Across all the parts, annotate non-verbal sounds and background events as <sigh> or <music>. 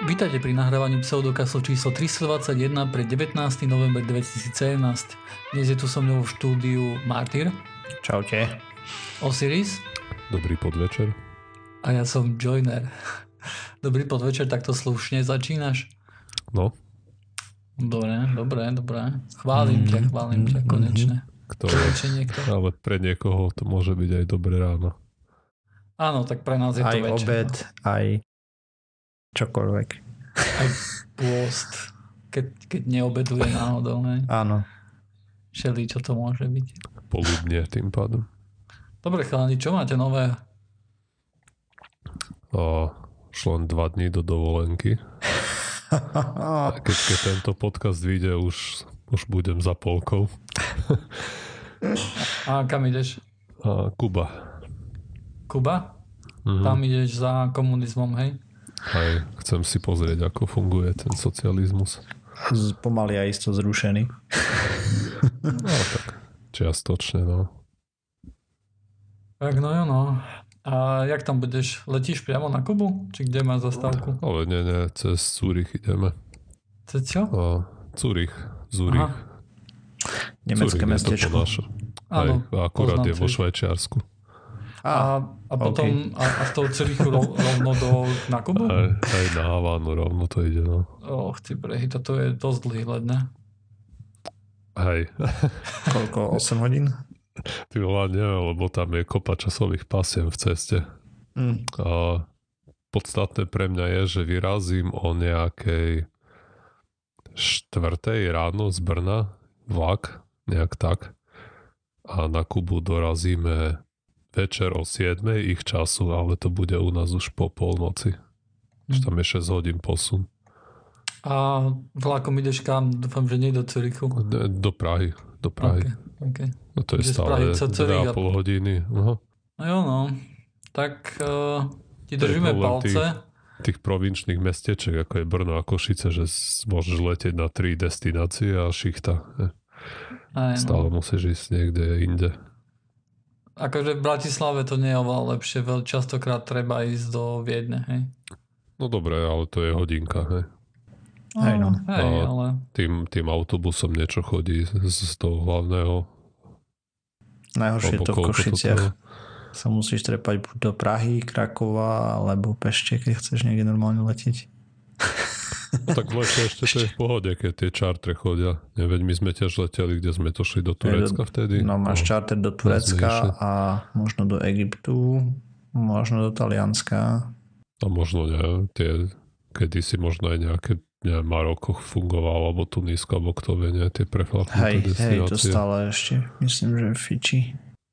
Vítajte pri nahrávaní pseudokasu číslo 321 pre 19. november 2017. Dnes je tu so mnou v štúdiu Martyr. Čaute. Osiris. Dobrý podvečer. A ja som Joiner. Dobrý podvečer, takto slušne začínaš? No. Dobre, dobre, dobre. Chválim mm, ťa, chválim ťa, konečne. Kto niekto. Ale pre niekoho to môže byť aj dobré ráno. Áno, tak pre nás je aj to večer. obed, aj čokoľvek. Aj pôst, keď, keď neobeduje náhodou. Ne? Áno. Šeli, čo to môže byť. Poludne tým pádom. Dobre chalani, čo máte nové? O, šlo len dva dní do dovolenky. <laughs> A keď, keď tento podcast vyjde, už, už budem za polkou. A kam ideš? A Kuba. Kuba? Mm-hmm. Tam ideš za komunizmom, hej? Aj chcem si pozrieť, ako funguje ten socializmus. Pomaly a isto zrušený. <laughs> No tak, čiastočne, no. Tak no jo, no. A jak tam budeš? Letíš priamo na Kubu? Či kde má zastávku? Ale nie, nie, cez Zurich ideme. Cez čo? A, Zurich, Zurich. Aha. Nemecké mestečko. Áno, akurát je vo Švajčiarsku. A, a potom okay. a, a z toho Cirichu rov, rovno do, na Kubu? Aj, aj na Havánu rovno to ide, no. Och, ty brehy, toto je dosť dlhý let, ne? Hej. <laughs> Koľko? 8 hodín? Ty volá, neviem, lebo tam je kopa časových pasiem v ceste. Mm. A podstatné pre mňa je, že vyrazím o nejakej štvrtej ráno z Brna vlak, nejak tak. A na Kubu dorazíme večer o 7 ich času, ale to bude u nás už po polnoci. Mm. tam je 6 hodín posun. A vlakom ideš kam? Dúfam, že nie do Curichu. Do, Prahy. Do Prahy. Okay, okay. No to je ideš stále 2,5 a... hodiny. Aha. No jo no. Tak uh, ti držíme palce. Tých, tých provinčných mestečiek, ako je Brno a Košice, že môžeš letieť na tri destinácie a šichta. Aj, no. Stále musíš ísť niekde inde. Akože v Bratislave to nie je oveľa lepšie, veľ častokrát treba ísť do Viedne, hej? No dobre, ale to je hodinka, hej? Hej, no. Hej, ale... Tým, tým autobusom niečo chodí z, z toho hlavného. Najhoršie je to v Košiciach. Sa musíš trepať buď do Prahy, Krakova alebo Pešte, keď chceš niekde normálne letieť. <laughs> No tak v lete ešte to je v pohode, keď tie čartre chodia. Neveď my sme tiež leteli, kde sme to šli do Turecka vtedy. No máš no, čarter do Turecka a možno do Egyptu, možno do Talianska. A možno nie, tie kedysi možno aj nejaké neviem, Maroko fungovalo, alebo Tunisko, alebo kto vie, nie, tie preflaknuté hej. Hej, to stále ešte, myslím, že Fidži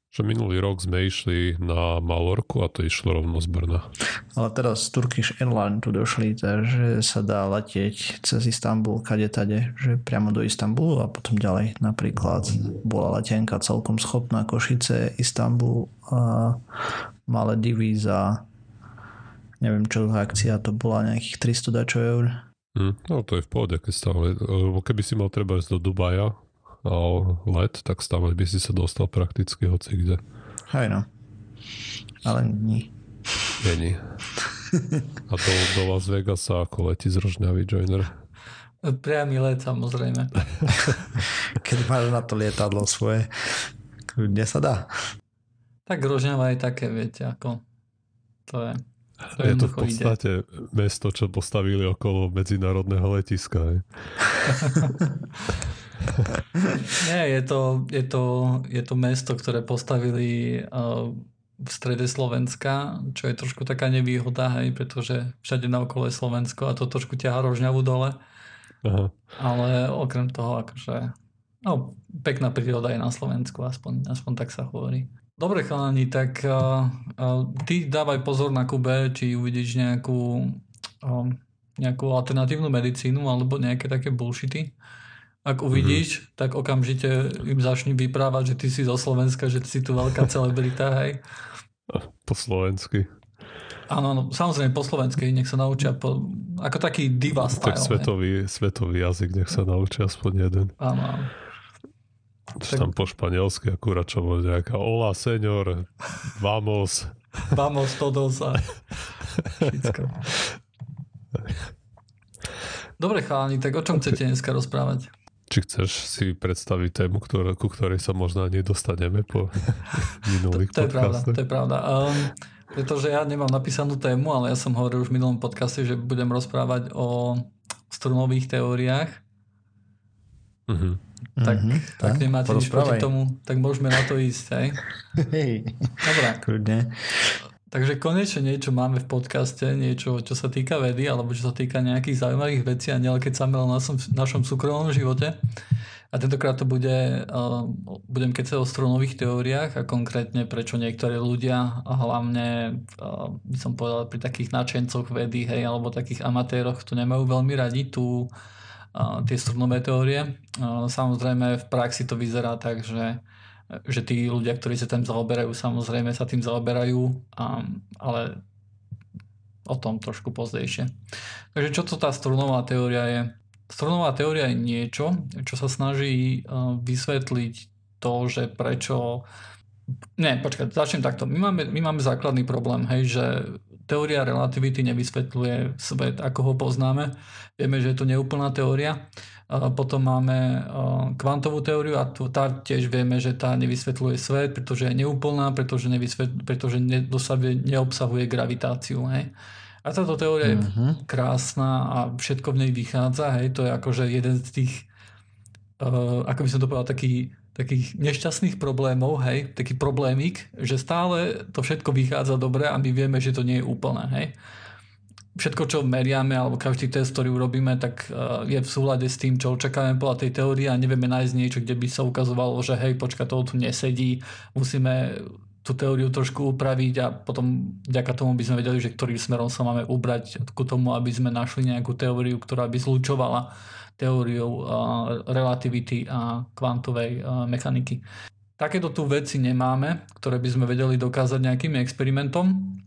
že minulý rok sme išli na Malorku a to išlo rovno z Brna. Ale teraz Turkish Airlines tu došli, takže sa dá letieť cez Istanbul, kade tade, že priamo do Istanbulu a potom ďalej. Napríklad bola letenka celkom schopná Košice, Istanbul a divy za neviem čo za akcia, to bola nejakých 300 dačo eur. Mm, no to je v pohode, keď stále, keby si mal treba ísť do Dubaja, let, tak stále by si sa dostal prakticky hoci kde. Hej no. Ale nie. Není. A do, do Las Vegasa ako letí z Rožňavy Joiner? Priamy let samozrejme. <laughs> Keď máš na to lietadlo svoje, kde sa dá. Tak Rožňava je také, viete, ako to je. To je to v podstate ide. mesto, čo postavili okolo medzinárodného letiska. <laughs> <laughs> Nie, je to, je, to, je to mesto, ktoré postavili uh, v strede Slovenska, čo je trošku taká nevýhoda, hej, pretože všade na okolo je Slovensko a to trošku ťaha rožňavú dole. Aha. Ale okrem toho, akože, no, pekná príroda je na Slovensku, aspoň, aspoň tak sa hovorí. Dobre chalani, tak uh, uh, ty dávaj pozor na Kube, či uvidíš nejakú, uh, nejakú alternatívnu medicínu alebo nejaké také bullshity ak uvidíš, mm-hmm. tak okamžite im začni vyprávať, že ty si zo Slovenska, že ty si tu veľká celebrita, hej. Po slovensky. Áno, no, samozrejme po slovensky, nech sa naučia po, ako taký diva style. Tak svetový, svetový jazyk, nech sa naučia aspoň jeden. Áno, áno. tak... tam po španielsky akurát čo bolo nejaká hola, señor, vamos. vamos todos a. <laughs> Dobre chalani, tak o čom okay. chcete dneska rozprávať? Či chceš si predstaviť tému, ktoré, ku ktorej sa možno nedostaneme po <laughs> minulých to, to je pravda, to je pravda. Um, pretože ja nemám napísanú tému, ale ja som hovoril už v minulom podcaste, že budem rozprávať o strunových teóriách. Uh-huh. Tak, uh-huh, tak, tak nemáte nič proti tomu, tak môžeme na to ísť, hej? <laughs> Hej. Dobre. Kľudne. Takže konečne niečo máme v podcaste, niečo, čo sa týka vedy, alebo čo sa týka nejakých zaujímavých vecí a nielen keď sa o našom, našom súkromnom živote. A tentokrát to bude, uh, budem keď sa o strunových teóriách a konkrétne prečo niektorí ľudia, a hlavne uh, by som povedal pri takých nadšencoch vedy, hej, alebo takých amatéroch, to nemajú veľmi radi, tu uh, tie strunové teórie. Uh, samozrejme v praxi to vyzerá tak, že že tí ľudia, ktorí sa tým zaoberajú, samozrejme sa tým zaoberajú, ale o tom trošku pozdejšie. Takže čo to tá strunová teória je? Strunová teória je niečo, čo sa snaží vysvetliť to, že prečo... Nie, počkaj, začnem takto. My máme, my máme základný problém, hej, že teória relativity nevysvetľuje svet, ako ho poznáme. Vieme, že je to neúplná teória potom máme kvantovú teóriu a tá tiež vieme, že tá nevysvetľuje svet, pretože je neúplná, pretože, pretože nedosahuje, neobsahuje gravitáciu. Hej. A táto teória uh-huh. je mhm. krásna a všetko v nej vychádza. Hej. To je akože jeden z tých, uh, ako by som to povedal, taký, takých nešťastných problémov, hej, taký problémik, že stále to všetko vychádza dobre a my vieme, že to nie je úplné. Hej všetko, čo meriame, alebo každý test, ktorý urobíme, tak eh, je v súlade s tým, čo očakávame podľa tej teórie a nevieme nájsť niečo, kde by sa ukazovalo, že hej, počka, toho tu nesedí, musíme tú teóriu trošku upraviť a potom vďaka tomu by sme vedeli, že ktorým smerom sa máme ubrať ku tomu, aby sme našli nejakú teóriu, ktorá by zlučovala teóriou uh, relativity a kvantovej uh, mechaniky. Takéto tu veci nemáme, ktoré by sme vedeli dokázať nejakým experimentom,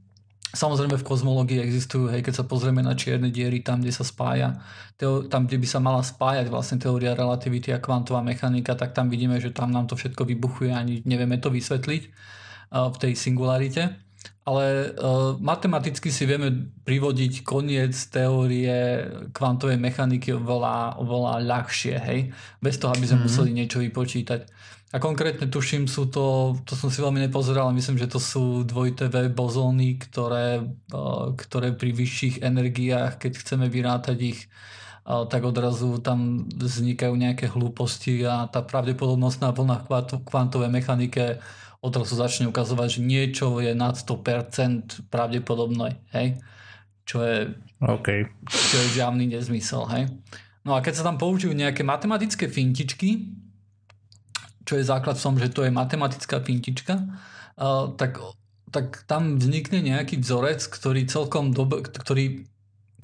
Samozrejme v kozmológii existujú, hej, keď sa pozrieme na čierne diery, tam, kde sa spája, teo, tam, kde by sa mala spájať vlastne teória relativity a kvantová mechanika, tak tam vidíme, že tam nám to všetko vybuchuje, ani nevieme to vysvetliť uh, v tej singularite. Ale uh, matematicky si vieme privodiť koniec teórie kvantovej mechaniky oveľa, oveľa ľahšie, hej, bez toho, aby sme mm-hmm. museli niečo vypočítať. A konkrétne tuším, sú to, to som si veľmi nepozeral, ale myslím, že to sú dvojité V bozóny, ktoré, ktoré pri vyšších energiách, keď chceme vyrátať ich, tak odrazu tam vznikajú nejaké hlúposti a tá pravdepodobnosť na vlnách kvantovej mechanike odrazu začne ukazovať, že niečo je nad 100% pravdepodobné, hej? Čo je, okay. čo je zjavný nezmysel, hej? No a keď sa tam použijú nejaké matematické fintičky, čo je základ v tom, že to je matematická fintička, tak, tak tam vznikne nejaký vzorec, ktorý celkom dobe, ktorý,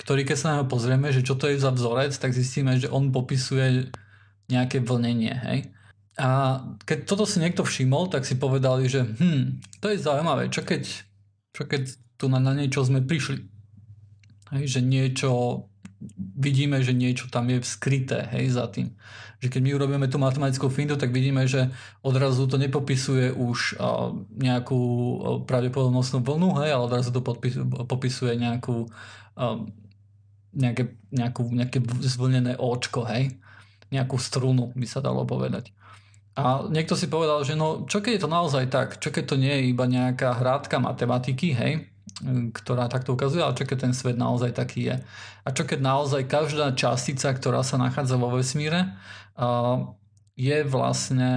ktorý keď sa na neho pozrieme, že čo to je za vzorec, tak zistíme, že on popisuje nejaké vlnenie. Hej? A keď toto si niekto všimol, tak si povedali, že hm, to je zaujímavé, čo keď, čo keď tu na, na niečo sme prišli. Hej, že niečo, vidíme, že niečo tam je skryté hej, za tým. Že keď my urobíme tú matematickú fintu, tak vidíme, že odrazu to nepopisuje už nejakú pravdepodobnostnú vlnu, hej, ale odrazu to popisuje nejakú, nejaké, nejakú, nejaké zvlnené očko, hej, nejakú strunu by sa dalo povedať. A niekto si povedal, že no čo keď je to naozaj tak, čo keď to nie je iba nejaká hrátka matematiky, hej, ktorá takto ukazuje, ale čo keď ten svet naozaj taký je. A čo keď naozaj každá častica, ktorá sa nachádza vo vesmíre, je vlastne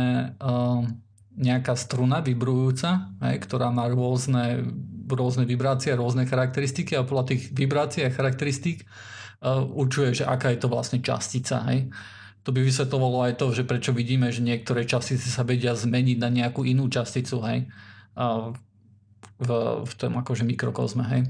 nejaká struna vibrujúca, ktorá má rôzne, rôzne vibrácie, rôzne charakteristiky a podľa tých vibrácií a charakteristík určuje, že aká je to vlastne častica. Hej. To by vysvetlovalo aj to, že prečo vidíme, že niektoré častice sa vedia zmeniť na nejakú inú časticu, hej, v, v tom akože mikrokozme, hej.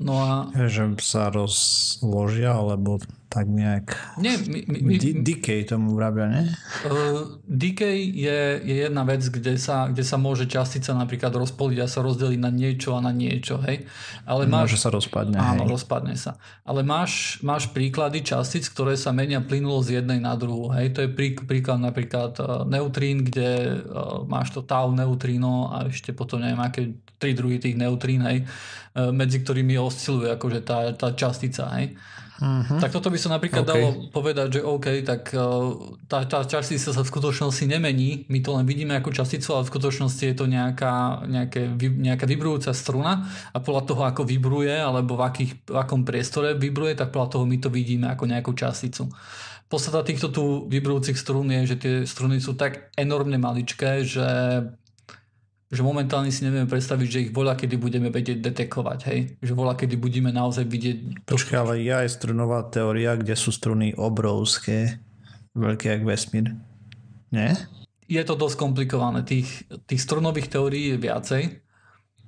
No a... Že sa rozložia, alebo tak nejak... Nie, my, my, my, D- decay tomu vravia, ne? Uh, decay je, je jedna vec, kde sa, kde sa môže častica napríklad rozpoliť a sa rozdeliť na niečo a na niečo, hej? Ale máš, môže sa rozpadne, Áno, hej. rozpadne sa. Ale máš, máš príklady častic, ktoré sa menia plynulo z jednej na druhú, hej? To je prí, príklad napríklad uh, neutrín, kde uh, máš to tau neutrino a ešte potom neviem, aké tri druhy tých neutrín, hej? Uh, medzi ktorými osciluje akože tá, tá častica, hej? Uh-huh. Tak toto by sa napríklad okay. dalo povedať, že OK, tak e, tá, tá častica sa v skutočnosti nemení, my to len vidíme ako časticu, ale v skutočnosti je to nejaká, nejaké, nejaká vibrujúca struna a podľa toho, ako vibruje, alebo v, akých, v akom priestore vibruje, tak podľa toho my to vidíme ako nejakú časticu. Podstata týchto tu vibrujúcich strún je, že tie struny sú tak enormne maličké, že že momentálne si nevieme predstaviť, že ich voľa kedy budeme vedieť detekovať, hej? Že voľa kedy budeme naozaj vidieť... Počkaj, ale ja je strunová teória, kde sú struny obrovské, veľké jak vesmír. Nie? Je to dosť komplikované. Tých, tých strunových teórií je viacej.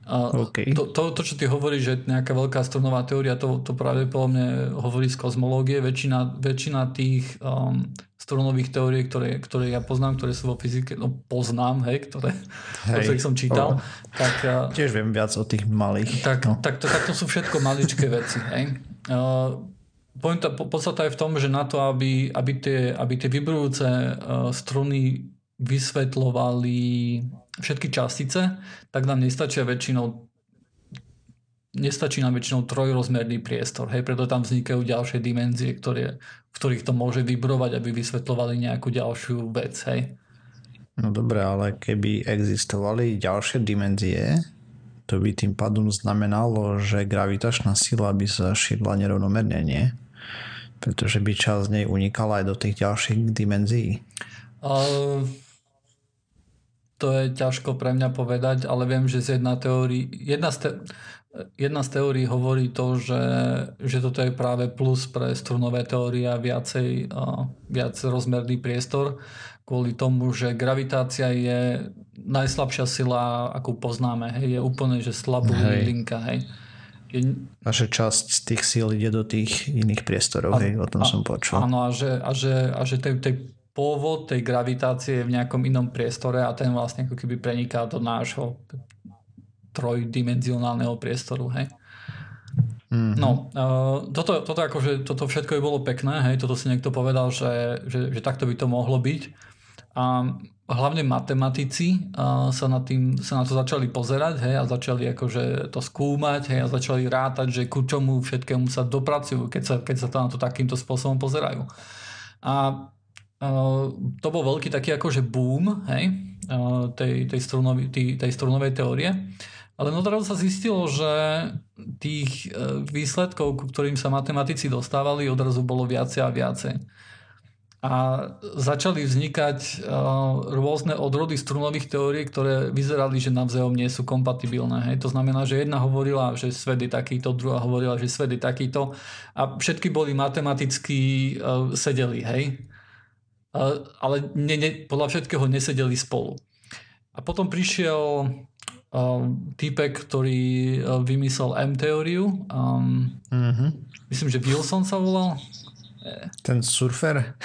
Okay. To, to, to, čo ty hovoríš, že nejaká veľká strunová teória, to, to pravdepodobne hovorí z kozmológie. Väčšina, väčšina tých um, strunových teórií, ktoré, ktoré ja poznám, ktoré sú vo fyzike, no poznám, hej, ktoré, hej. ktoré som čítal. Oh. Tak, uh, Tiež viem viac o tých malých. Tak, no. tak, to, tak to sú všetko maličké veci. Hej. Uh, Pointa, podstata je v tom, že na to, aby, aby, tie, aby tie vibrujúce uh, struny vysvetľovali všetky častice, tak nám nestačia väčšinou nestačí nám väčšinou trojrozmerný priestor. Hej, preto tam vznikajú ďalšie dimenzie, ktoré, v ktorých to môže vybrovať, aby vysvetľovali nejakú ďalšiu vec. Hej. No dobre, ale keby existovali ďalšie dimenzie, to by tým pádom znamenalo, že gravitačná sila by sa šírila nerovnomerne, nie? Pretože by časť z nej unikala aj do tých ďalších dimenzií. Uh, to je ťažko pre mňa povedať, ale viem, že z jedna teórii, jedna z, te, jedna z teórií hovorí to, že, že toto je práve plus pre strunové teórie a viacej, viac rozmerný priestor, kvôli tomu, že gravitácia je najslabšia sila, akú poznáme. Hej, je úplne, že slabú hej. linka. Hej. Je... Naša časť z tých síl ide do tých iných priestorov, a, hej, o tom a, som počul. Áno, a že, a že, a že tej, tej pôvod tej gravitácie je v nejakom inom priestore a ten vlastne ako keby preniká do nášho trojdimenzionálneho priestoru, hej. Mm-hmm. No, uh, toto, toto, akože, toto všetko by bolo pekné, hej, toto si niekto povedal, že, že, že takto by to mohlo byť. A hlavne matematici uh, sa, na tým, sa na to začali pozerať hej, a začali akože to skúmať hej, a začali rátať, že ku čomu všetkému sa dopracujú, keď sa, keď sa to na to takýmto spôsobom pozerajú. A to bol veľký taký akože boom hej, tej, tej, strunovej, tej, tej strunovej teórie. Ale no teraz sa zistilo, že tých e, výsledkov, ku ktorým sa matematici dostávali, odrazu bolo viacej a viacej. A začali vznikať rôzne odrody strunových teórií, ktoré vyzerali, že navzájom nie sú kompatibilné. Hej. To znamená, že jedna hovorila, že svet je takýto, druhá hovorila, že svet je takýto a všetky boli matematicky uh, sedeli. Hej ale ne, ne, podľa všetkého nesedeli spolu. A potom prišiel um, týpek, ktorý uh, vymyslel M-teóriu. Um, mm-hmm. Myslím, že Wilson sa volal. Ten surfer?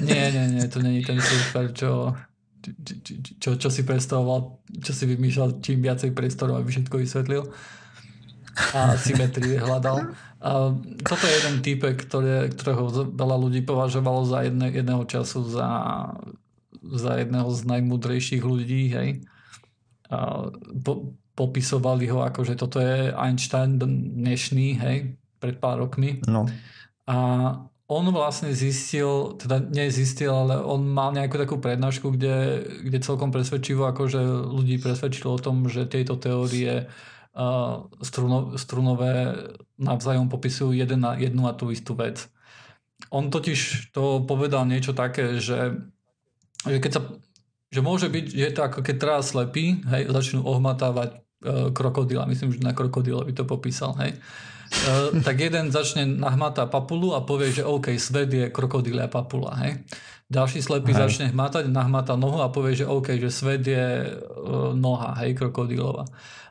nie, nie, nie, to není ten surfer, čo, čo, čo, čo si predstavoval, čo si vymýšľal čím viacej priestorov, aby všetko vysvetlil a symetrie hľadal. A toto je jeden typek, ktoré, ktorého veľa ľudí považovalo za jedne, jedného času za, za jedného z najmudrejších ľudí. Hej. Po, popisovali ho ako, že toto je Einstein dnešný, hej, pred pár rokmi. No. A on vlastne zistil, teda nezistil, ale on mal nejakú takú prednášku, kde, kde celkom presvedčivo akože ľudí presvedčilo o tom, že tieto teórie struno, strunové navzájom popisujú jeden na, jednu a tú istú vec. On totiž to povedal niečo také, že, že keď sa že môže byť, že je to ako keď teraz slepí, hej, začnú ohmatávať e, krokodila, myslím, že na by to popísal, hej. E, tak jeden začne nahmatá papulu a povie, že OK, svet je krokodil a papula, hej. Ďalší slepý hej. začne hmatať, nahmatá nohu a povie, že OK, že svet je e, noha, hej, krokodilova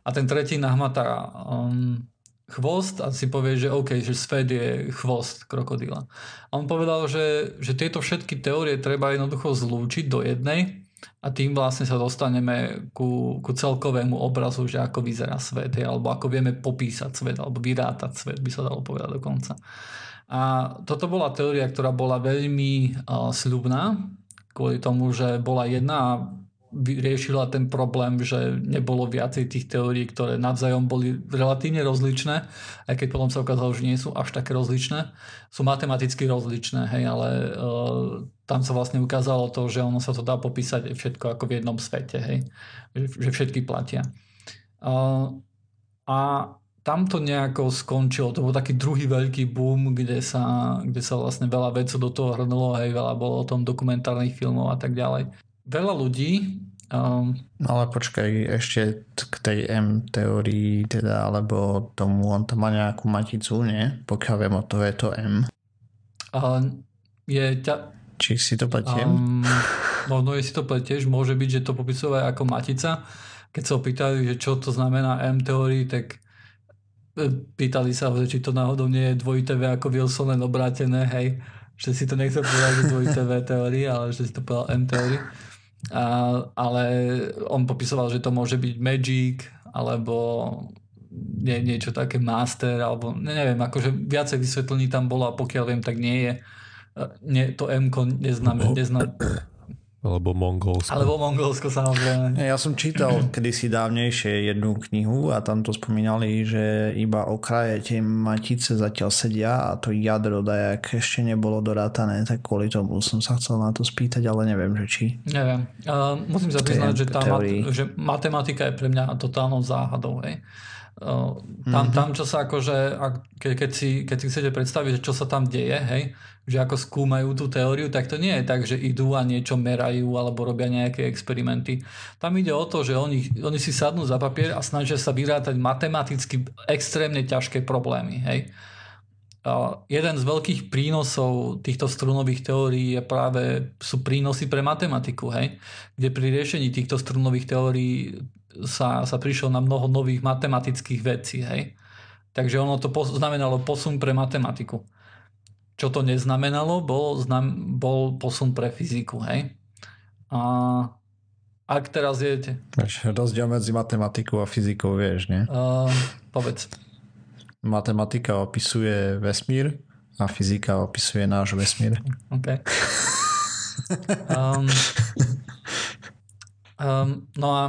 a ten tretí nahmatá um, chvost a si povie, že OK, že svet je chvost krokodíla. A on povedal, že, že tieto všetky teórie treba jednoducho zlúčiť do jednej a tým vlastne sa dostaneme ku, ku celkovému obrazu, že ako vyzerá svet, alebo ako vieme popísať svet, alebo vyrátať svet, by sa dalo povedať dokonca. A toto bola teória, ktorá bola veľmi uh, sľubná, kvôli tomu, že bola jedna a riešila ten problém, že nebolo viacej tých teórií, ktoré navzájom boli relatívne rozličné, aj keď potom sa ukázalo, že nie sú až také rozličné. Sú matematicky rozličné, hej, ale uh, tam sa vlastne ukázalo to, že ono sa to dá popísať všetko ako v jednom svete, hej, že, že všetky platia. Uh, a tam to nejako skončilo. To bol taký druhý veľký boom, kde sa, kde sa vlastne veľa vecí do toho hrnulo, hej, veľa bolo o tom dokumentárnych filmov a tak ďalej. Veľa ľudí Um, no ale počkaj, ešte k tej M teórii, teda, alebo tomu, on tam má nejakú maticu, nie? Pokiaľ viem o to, je to M. Uh, je ťa... Či si to pletiem? Um, no, no, je si to pletieš, môže byť, že to popisuje ako matica. Keď sa opýtajú, že čo to znamená M teórii, tak pýtali sa, či to náhodou nie je dvojité V ako Wilson len obrátené, hej. Že si to nechcel povedať, že dvojité V teórii, ale že si to povedal M teórii. A, ale on popisoval, že to môže byť Magic, alebo nie, niečo také Master, alebo neviem, akože viacej vysvetlení tam bolo a pokiaľ viem, tak nie je. Nie, to M neznamená, neznamená <coughs> alebo Mongolsko. Alebo Mongolsko samozrejme. Ja som čítal <clears throat> kedysi dávnejšie jednu knihu a tam to spomínali, že iba okraje tie matice zatiaľ sedia a to jadro dajak ešte nebolo dorátané, tak kvôli tomu som sa chcel na to spýtať, ale neviem, že či. Neviem. Uh, musím sa priznať, že, tá mat- že matematika je pre mňa totálnou záhadou. Hej. Tam, mm-hmm. tam, čo sa akože, ke, keď, si, keď si chcete predstaviť, čo sa tam deje, hej, že ako skúmajú tú teóriu, tak to nie je tak, že idú a niečo merajú alebo robia nejaké experimenty. Tam ide o to, že oni, oni si sadnú za papier a snažia sa vyrátať matematicky extrémne ťažké problémy. Hej. A jeden z veľkých prínosov týchto strunových teórií je práve, sú prínosy pre matematiku, hej? kde pri riešení týchto strunových teórií sa, sa prišiel na mnoho nových matematických vecí. Hej? Takže ono to znamenalo posun pre matematiku. Čo to neznamenalo, bol, znam, bol posun pre fyziku, hej. A ak teraz jete... Rozdiel medzi matematikou a fyzikou vieš, nie? Uh, povedz. Matematika opisuje vesmír a fyzika opisuje náš vesmír. OK. <laughs> Um, um, no a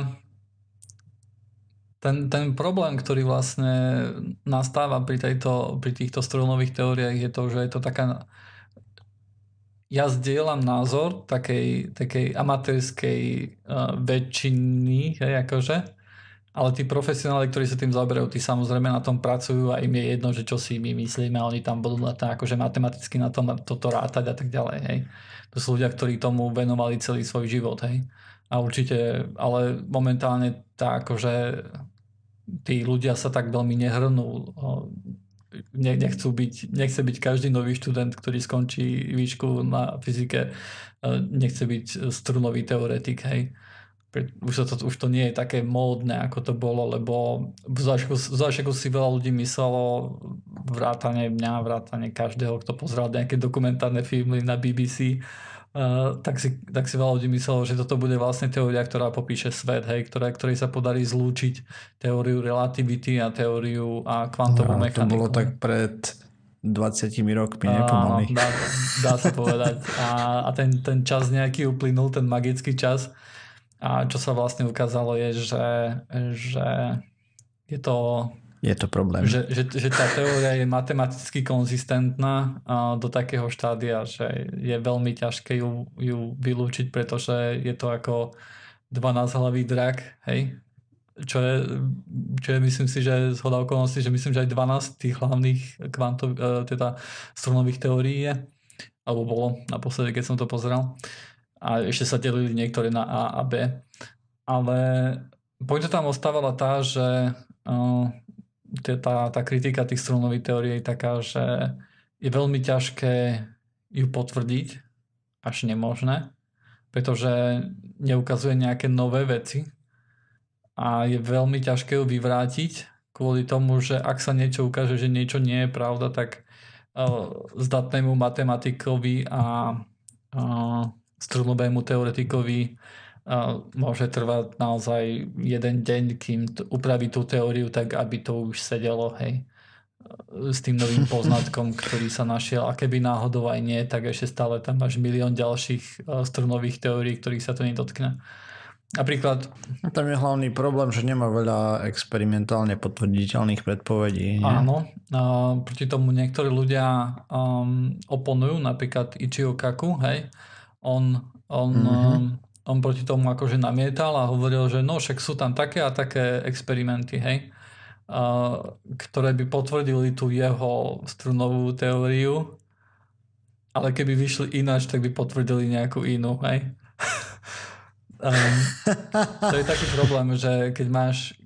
ten, ten problém, ktorý vlastne nastáva pri, tejto, pri týchto strunových teóriách je to, že je to taká ja zdieľam názor takej, takej amatérskej uh, väčšiny, hej, akože, ale tí profesionáli, ktorí sa tým zaoberajú, tí samozrejme na tom pracujú a im je jedno, že čo si my myslíme, oni tam budú to, akože matematicky na tom toto rátať a tak ďalej, hej. To sú ľudia, ktorí tomu venovali celý svoj život, hej. A určite, ale momentálne tá akože tí ľudia sa tak veľmi nehrnú. Nechcú byť, nechce byť každý nový študent, ktorý skončí výšku na fyzike, nechce byť strunový teoretik, hej. Už to, už to nie je také módne, ako to bolo, lebo v zášku si veľa ľudí myslelo vrátane mňa, vrátane každého, kto pozeral nejaké dokumentárne filmy na BBC, tak, si, tak si veľa ľudí myslelo, že toto bude vlastne teória, ktorá popíše svet, hej, ktorá, ktorej sa podarí zlúčiť teóriu relativity a teóriu a kvantovú no, mechaniku. To bolo tak pred 20 rokmi, nepomaly. Dá, dá sa povedať. A, a ten, ten čas nejaký uplynul, ten magický čas. A čo sa vlastne ukázalo je, že, že je to je to problém. Že, že, že tá teória je matematicky konzistentná do takého štádia, že je veľmi ťažké ju, ju vylúčiť, pretože je to ako 12-hlavý drak, hej? Čo je, čo je, myslím si, že zhoda okolností, že myslím, že aj 12 tých hlavných kvantov, e, teda strunových teórií je, alebo bolo naposledy, keď som to pozeral. A ešte sa delili niektoré na A a B. Ale poďte tam ostávala tá, že uh, tá, tá kritika tých strunových teórií je taká, že je veľmi ťažké ju potvrdiť, až nemožné, pretože neukazuje nejaké nové veci a je veľmi ťažké ju vyvrátiť kvôli tomu, že ak sa niečo ukáže, že niečo nie je pravda, tak uh, zdatnému matematikovi a strunovému teoretikovi môže trvať naozaj jeden deň, kým t- upraví tú teóriu tak, aby to už sedelo, hej s tým novým <laughs> poznatkom, ktorý sa našiel a keby náhodou aj nie, tak ešte stále tam máš milión ďalších strunových teórií, ktorých sa to nedotkne. Napríklad... Tam je hlavný problém, že nemá veľa experimentálne potvrditeľných predpovedí. Nie? Áno, a proti tomu niektorí ľudia um, oponujú, napríklad Ichio Kaku, hej, on, on, mm-hmm. um, on proti tomu akože namietal a hovoril, že no však sú tam také a také experimenty, hej, uh, ktoré by potvrdili tú jeho strunovú teóriu, ale keby vyšli ináč, tak by potvrdili nejakú inú, hej. Um, <laughs> to je taký problém, že keď máš,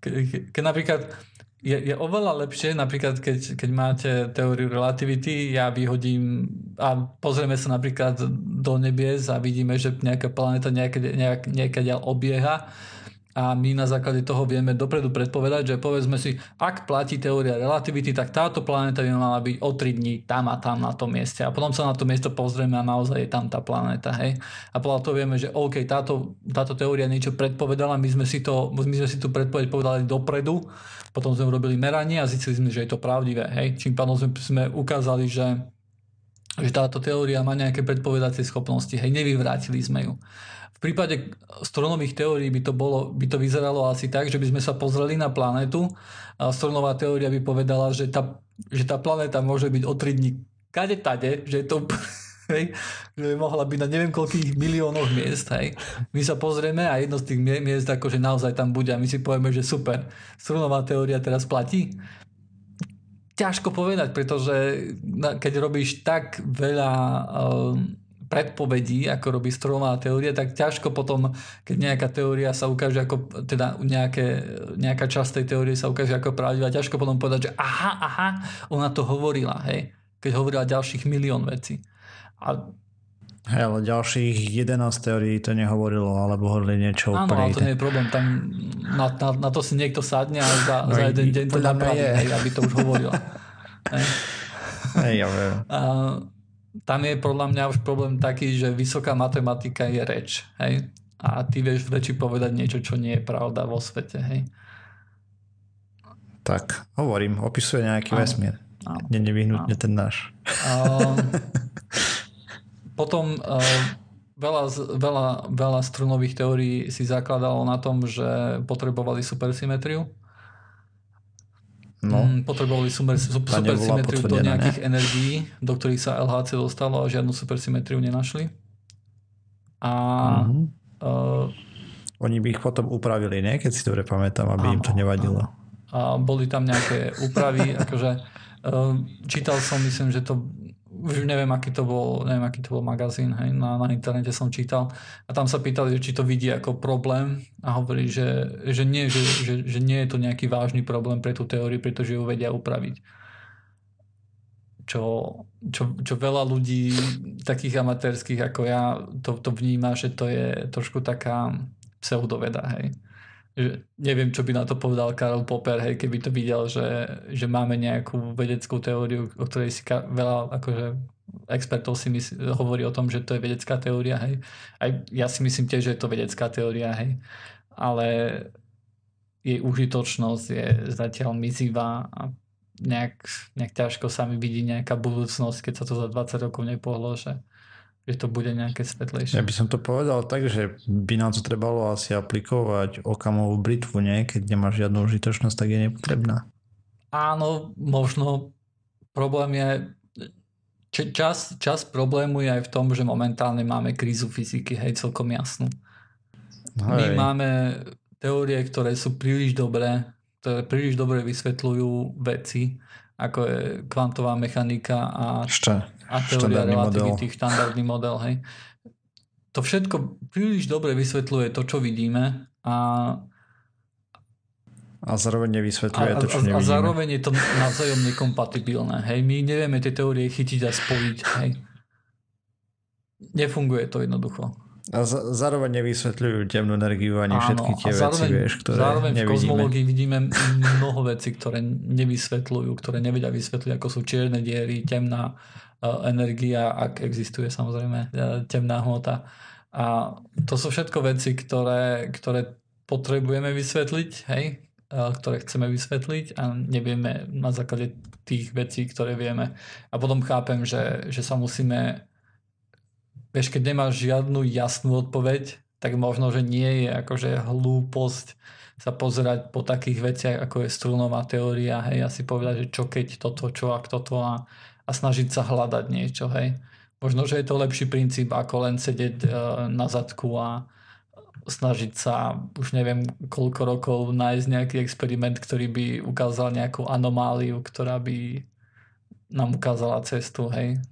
ke, keď napríklad je, je oveľa lepšie, napríklad keď, keď máte teóriu relativity, ja vyhodím a pozrieme sa napríklad do nebies a vidíme, že nejaká planéta nejaké, nejak, obieha a my na základe toho vieme dopredu predpovedať, že povedzme si, ak platí teória relativity, tak táto planéta by mala byť o 3 dní tam a tam na tom mieste. A potom sa na to miesto pozrieme a naozaj je tam tá planéta. Hej? A podľa toho vieme, že OK, táto, táto teória niečo predpovedala, my sme si, to, my sme si tú predpoveď povedali dopredu, potom sme urobili meranie a zistili sme, že je to pravdivé. Hej? Čím pádom sme, sme ukázali, že že táto teória má nejaké predpovedacie schopnosti. Hej, nevyvrátili sme ju. V prípade stronových teórií by to, bolo, by to vyzeralo asi tak, že by sme sa pozreli na planetu a stronová teória by povedala, že tá, že tá planéta môže byť o 3 dní kade tade, že je to <laughs> hej, že by mohla byť na neviem koľkých miliónoch miest. Hej. My sa pozrieme a jedno z tých miest akože naozaj tam bude a my si povieme, že super, strunová teória teraz platí. Ťažko povedať, pretože keď robíš tak veľa um, predpovedí, ako robí stromová teória, tak ťažko potom, keď nejaká teória sa ukáže ako, teda nejaké, nejaká časť tej teórie sa ukáže ako pravdivá, ťažko potom povedať, že aha, aha, ona to hovorila, hej, keď hovorila ďalších milión vecí. A Hej, ale ďalších 11 teórií to nehovorilo, alebo hovorili niečo Áno, ale to nie je problém. Tam na, na, na to si niekto sadne a za, no, za jeden deň to napraví, hej, aby to už hovorila. hej. Hej, ja viem. A, tam je podľa mňa už problém taký, že vysoká matematika je reč. Hej? A ty vieš v reči povedať niečo, čo nie je pravda vo svete. Hej? Tak, hovorím, opisuje nejaký áno, vesmír. Áno, nie nevyhnutne áno. ten náš. Uh, potom uh, veľa, veľa, veľa strunových teórií si zakladalo na tom, že potrebovali supersymetriu No. Mm, potrebovali super, super, supersymetriu do nejakých ne? energií, do ktorých sa LHC dostalo a žiadnu supersymetriu nenašli. A uh-huh. uh, Oni by ich potom upravili, nie? Keď si dobre pamätám, aby áno, im to nevadilo. A boli tam nejaké úpravy, akože uh, čítal som, myslím, že to už neviem, aký to bol, neviem, aký to bol magazín, hej, na, na internete som čítal a tam sa pýtali, či to vidí ako problém a hovorí, že, že, nie, že, že, že nie je to nejaký vážny problém pre tú teóriu, pretože ju vedia upraviť. Čo, čo, čo veľa ľudí takých amatérských ako ja to, to vníma, že to je trošku taká pseudoveda, hej neviem, čo by na to povedal Karol Popper, hej, keby to videl, že, že máme nejakú vedeckú teóriu, o ktorej si veľa akože expertov si mysl- hovorí o tom, že to je vedecká teória, hej. Aj ja si myslím tiež, že je to vedecká teória, hej. Ale jej užitočnosť je zatiaľ mizivá a nejak, nejak ťažko sa mi vidí nejaká budúcnosť, keď sa to za 20 rokov nepohlo, že že to bude nejaké svetlejšie. Ja by som to povedal tak, že by nám to trebalo asi aplikovať okamovú britvu, nie? Keď nemáš žiadnu užitočnosť, tak je nepotrebná. Áno, možno problém je čas, čas problému je aj v tom, že momentálne máme krízu fyziky, hej, celkom jasnú. Hej. My máme teórie, ktoré sú príliš dobré, ktoré príliš dobre vysvetľujú veci, ako je kvantová mechanika a Ešte a teória relativity, model. štandardný model. Hej. To všetko príliš dobre vysvetľuje to, čo vidíme a a zároveň nevysvetľuje to, čo nevidíme. A zároveň je to navzájom nekompatibilné. Hej. My nevieme tie teórie chytiť a spojiť. Hej. Nefunguje to jednoducho. A zároveň nevysvetľujú temnú energiu ani Áno, všetky tie zároveň, veci, vieš, ktoré Zároveň nevidíme. v kozmológii vidíme mnoho vecí, ktoré nevysvetľujú, ktoré nevedia vysvetliť, ako sú čierne diery, temná energia, ak existuje samozrejme e, temná hmota. A to sú všetko veci, ktoré, ktoré potrebujeme vysvetliť, hej, e, ktoré chceme vysvetliť a nevieme na základe tých vecí, ktoré vieme. A potom chápem, že, že sa musíme, vieš, keď nemáš žiadnu jasnú odpoveď tak možno, že nie je akože hlúposť sa pozerať po takých veciach, ako je strunová teória, hej, a si povedať, že čo keď toto, čo ak toto a, a snažiť sa hľadať niečo, hej. Možno, že je to lepší princíp, ako len sedieť uh, na zadku a snažiť sa už neviem koľko rokov nájsť nejaký experiment, ktorý by ukázal nejakú anomáliu, ktorá by nám ukázala cestu, hej.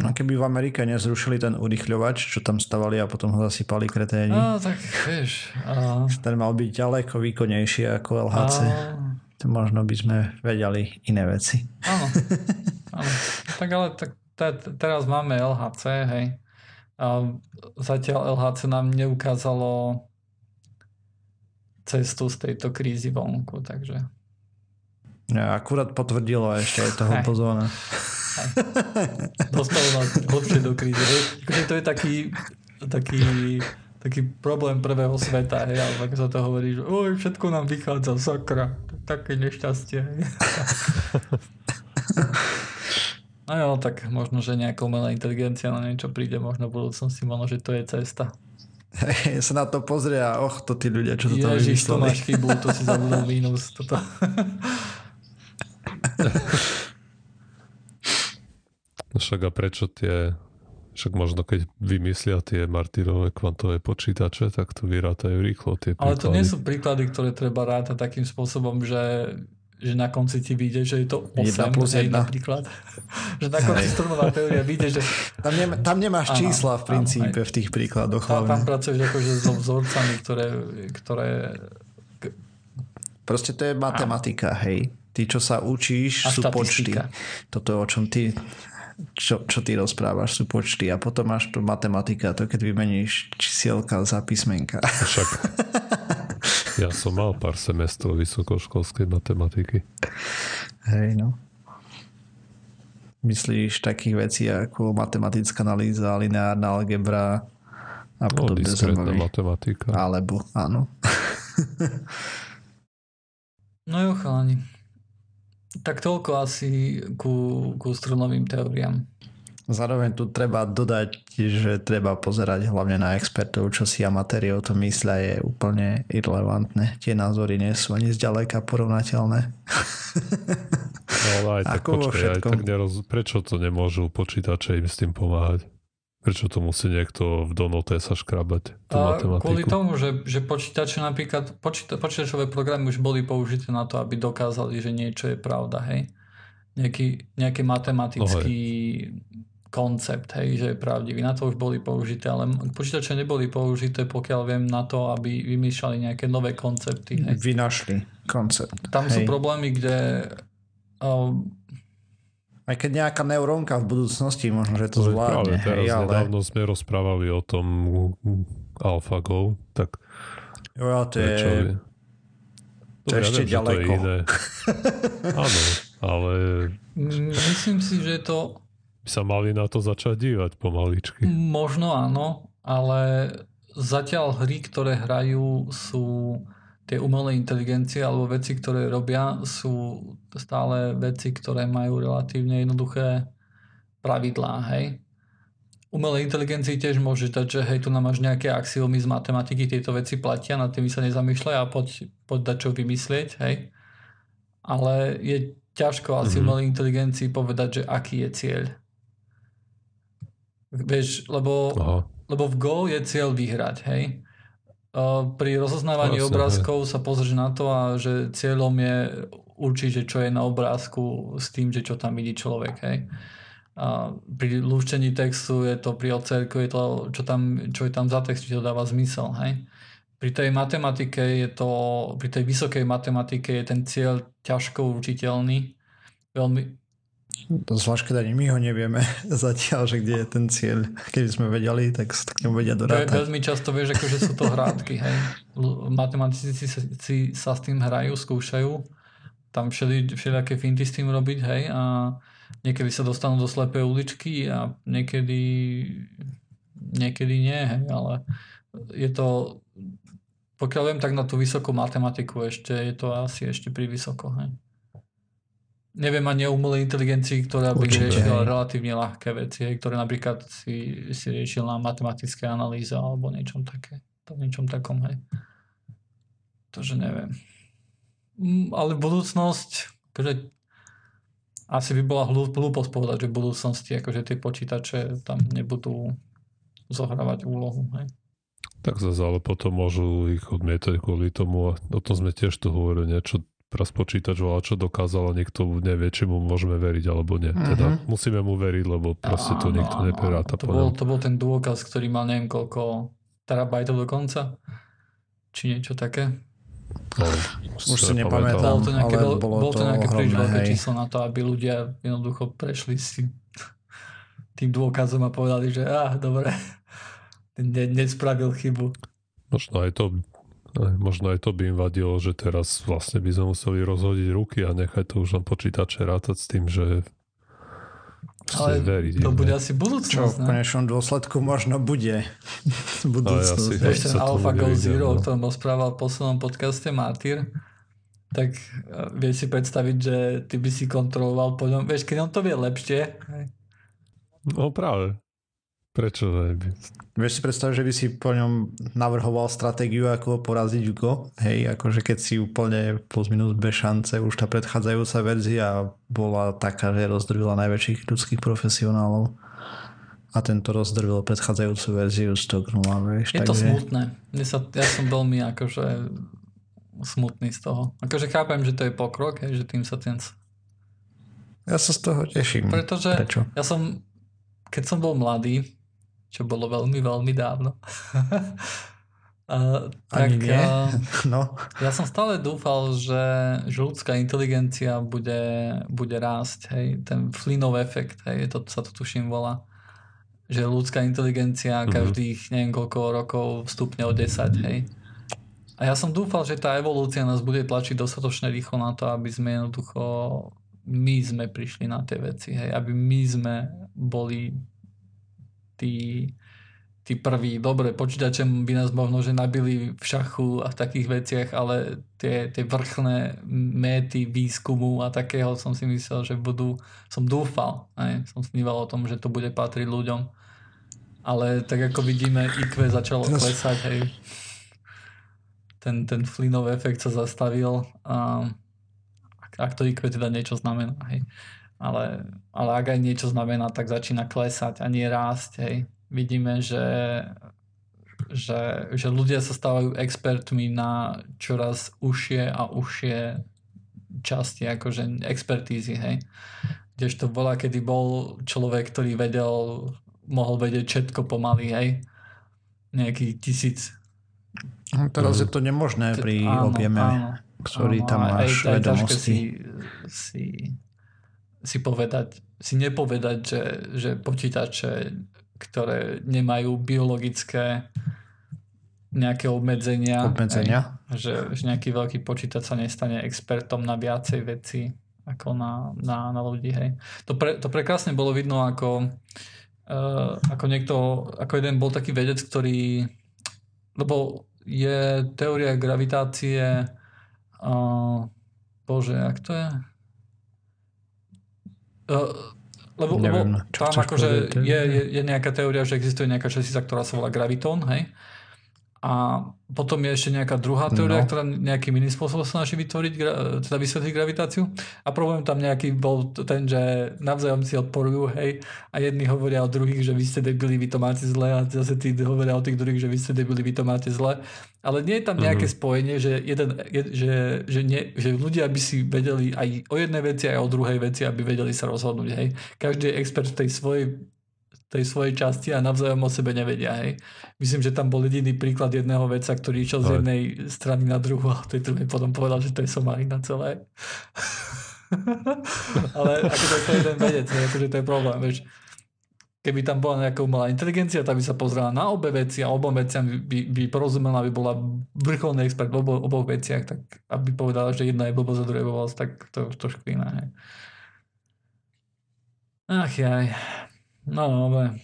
No keby v Amerike nezrušili ten urychľovač, čo tam stavali a potom ho zasypali kreténi. No tak vieš. A... Ten mal byť ďaleko výkonnejší ako LHC. A... To možno by sme vedeli iné veci. Áno. <laughs> áno. Tak ale tak, te, teraz máme LHC, hej. A zatiaľ LHC nám neukázalo cestu z tejto krízy vonku, takže... Ja, akurát potvrdilo ešte aj toho pozóna. Dostalo nás hlbšie do krízy. Akože to je taký, taký, taký problém prvého sveta, hej, alebo ako sa to hovorí, že oj, všetko nám vychádza, sakra, také nešťastie. <laughs> No jo, tak možno, že nejaká umelá inteligencia na niečo príde, možno v budúcnosti, možno, že to je cesta. Hej, sa na to pozrie a och, to tí ľudia, čo to tam Ježiš, to máš chybu, to si zabudol mínus. Toto. <laughs> Však a prečo tie však možno keď vymyslia tie Martinové kvantové počítače, tak to vyrátajú rýchlo tie príklady. Ale to nie sú príklady, ktoré treba rátať takým spôsobom, že že na konci ti vyjde, že je to 8 plus 1 napríklad. <laughs> že na konci strunová teória vyjde, že... Tam, nem, tam nemáš áno, čísla v princípe áno, v tých príkladoch. Tam, tam pracuješ akože so vzorcami, ktoré, ktoré... Proste to je matematika, áno. hej. Ty, čo sa učíš, a sú počty. Toto, o čom ty čo, čo ty rozprávaš, sú počty a potom máš to matematika, to keď vymeníš čísielka za písmenka. Však ja som mal pár semestrov vysokoškolskej matematiky. Hej, no. Myslíš takých vecí ako matematická analýza, lineárna algebra a no, podobne zaujímavé. matematika. Alebo, áno. no jo, chalani. Tak toľko asi ku, ku strunovým teóriám. Zároveň tu treba dodať, že treba pozerať hlavne na expertov, čo si amatéri o tom myslia, je úplne irrelevantné. Tie názory nie sú ani zďaleka porovnateľné. No ale aj tak, počkej, aj tak neroz... prečo to nemôžu počítače im s tým pomáhať? Prečo to musí niekto v donote sa škrabať tú a matematiku? Kvôli tomu, že, že počítače napríklad, počíta, počítačové programy už boli použité na to, aby dokázali, že niečo je pravda, hej? Nejaký, nejaký matematický no koncept, hej, že je pravdivý. Na to už boli použité, ale počítače neboli použité, pokiaľ viem, na to, aby vymýšľali nejaké nové koncepty. Hej. Vynašli koncept. Tam hej. sú problémy, kde um, aj keď nejaká neurónka v budúcnosti možno, že to zvládne. Práve teraz hej, ale... nedávno sme rozprávali o tom AlphaGo, tak jo, ja, to je... To, je ešte viem, ďaleko. To je. <laughs> Áno, ale... Myslím si, že to... By sa mali na to začať dívať pomaličky. Možno áno, ale zatiaľ hry, ktoré hrajú sú tie umelé inteligencie alebo veci, ktoré robia, sú stále veci, ktoré majú relatívne jednoduché pravidlá, hej. Umelé inteligencii tiež môže dať, že hej, tu nám máš nejaké axiomy z matematiky, tieto veci platia, nad tými sa nezamýšľaj a poď, poď dať čo vymyslieť, hej. Ale je ťažko asi mm-hmm. umelej inteligencii povedať, že aký je cieľ. Vieš, lebo, lebo v Go je cieľ vyhrať, hej pri rozoznávaní Vlastne, obrázkov sa pozrieš na to a že cieľom je určiť, že čo je na obrázku s tým, že čo tam vidí človek. Hej. A pri lúčení textu je to pri ocelku, je to, čo, tam, čo je tam za text, či to dáva zmysel. Hej. Pri tej matematike je to, pri tej vysokej matematike je ten cieľ ťažko určiteľný. Veľmi, Zvlášť, keď ani my ho nevieme <laughs> zatiaľ, že kde je ten cieľ. Keby sme vedeli, tak sa tak vedia dorátať. Veľmi často vieš, akože sú to hrádky. Hej. Matematici si, si sa s tým hrajú, skúšajú. Tam všeli, všelijaké finty s tým robiť, hej, a niekedy sa dostanú do slepej uličky a niekedy niekedy nie, hej, ale je to pokiaľ viem, tak na tú vysokú matematiku ešte je to asi ešte pri vysoko, hej. Neviem ani o umelej inteligencii, ktorá by Určite, riešila hej. relatívne ľahké veci, hej, ktoré napríklad si, si riešil na matematické analýze alebo niečom také. To niečom takom, hej. Takže neviem. Mm, Ale budúcnosť, akože asi by bola hlú- hlúposť povedať, že v budúcnosti akože tie počítače tam nebudú zohrávať úlohu. Hej. Tak zase, ale potom môžu ich odmietať kvôli tomu a o tom sme tiež tu hovorili, niečo raz počítač volá, čo dokázal a niekto nevie, či mu môžeme veriť alebo nie. Mhm. Teda musíme mu veriť, lebo proste to áno, nepreráta to bol, to bol ten dôkaz, ktorý mal neviem koľko terabajtov dokonca. Či niečo také. No, Už si nepamätám. to nejaké, ale bolo bolo to to nejaké príliš veľké číslo na to, aby ľudia jednoducho prešli si <laughs> tým dôkazom a povedali, že ah, dobre, <laughs> ne, nespravil chybu. Možno aj to možno aj to by im vadilo, že teraz vlastne by sme museli rozhodiť ruky a nechať to už len počítače rátať s tým, že Ale veriť. to bude ne? asi Čo budúcnosť, v ne? konečnom dôsledku možno bude. <laughs> Budúcnosť. asi- Vieš, ten bude Zero, vidieť, o no. ktorom rozprával v poslednom podcaste Martyr, tak eh, vieš si predstaviť, že ty by si kontroloval po ňom, vieš, keď on to vie lepšie, hej, No práve. Prečo ne? Vieš si predstaviť, že by si po ňom navrhoval stratégiu, ako poraziť Go? Hej, akože keď si úplne plus minus bez šance, už tá predchádzajúca verzia bola taká, že rozdrvila najväčších ľudských profesionálov a tento rozdrvil predchádzajúcu verziu Stock 0, vieš, Je to takže... smutné. Mne sa, ja som veľmi akože smutný z toho. Akože chápem, že to je pokrok, hej, že tým sa ten... Ja sa z toho teším. Pretože Prečo? ja som, keď som bol mladý, čo bolo veľmi, veľmi dávno, <laughs> a, tak Ani nie. <laughs> No, ja som stále dúfal, že, že ľudská inteligencia bude, bude rásť. Hej. Ten Flynnov efekt, hej, to sa to tuším volá. Že ľudská inteligencia Mhm. každých neviem koľko rokov vstupne o 10, hej. A ja som dúfal, že tá evolúcia nás bude tlačiť dostatočne rýchlo na to, aby sme jednoducho my sme prišli na tie veci, hej, aby my sme boli tí, tí prví. Dobre, počítačem by nás možno, že nabili v šachu a v takých veciach, ale tie, tie vrchné méty výskumu a takého som si myslel, že budú, som dúfal, hej, som sníval o tom, že to bude patriť ľuďom. Ale tak ako vidíme, IQ začalo klesať, hej. Ten, ten Flynnov efekt sa zastavil a ak to IQ teda niečo znamená, hej. Ale, ale ak aj niečo znamená, tak začína klesať a nie rásť, hej. Vidíme, že, že, že ľudia sa stávajú expertmi na čoraz užšie a užšie časti, akože expertízy, hej. Kdežto bola, kedy bol človek, ktorý vedel, mohol vedieť všetko pomaly, hej. Nejaký tisíc. No, teraz je to nemožné pri Áno, objeme, áno. ktorý Áno, tam máš aj, vedomosti. si, si, si povedať, si nepovedať, že, že počítače, ktoré nemajú biologické nejaké obmedzenia, Obmedzenia? Aj, že, že nejaký veľký počítač sa nestane expertom na viacej veci ako na, na, na ľudí. Hej. To, pre, to prekrásne bolo vidno, ako, uh, ako niekto, ako jeden bol taký vedec, ktorý lebo je teória gravitácie uh, bože, jak to je? Lebo, Neviem, lebo tam akože je, je, je nejaká teória, že existuje nejaká častica, ktorá sa volá gravitón, hej? A potom je ešte nejaká druhá teória, No. ktorá nejakým iným spôsobom sa snaží vytvoriť, teda vysvetliť gravitáciu. A problém tam nejaký bol ten, že navzájom si odporujú, hej, a jedni hovoria o druhých, že vy ste debili, vy to máte zle, a zase tí hovoria o tých druhých, že vy ste debili, vy to máte zle. Ale nie je tam nejaké Mhm. spojenie, že, jeden, je, že, že, nie, že ľudia by si vedeli aj o jednej veci, aj o druhej veci, aby vedeli sa rozhodnúť, hej. Každý je expert v tej svojej tej svojej časti a navzájom o sebe nevedia. Hej. Myslím, že tam bol jediný príklad jedného veca, ktorý išiel z jednej strany na druhú a tej druhej potom povedal, že to je somarina celé. <laughs> Ale akože to je jeden vedec, hej, akože to je problém. Vieš. Keby tam bola nejaká umelá inteligencia, tá by sa pozrela na obe veci a obom veciam by, by porozumela, aby bola vrcholný expert v obo, oboch veciach, tak aby povedala, že jedna je blbosť a druhá je blbosť, tak to je trošku. Hej. Ach jaj. No, dobre.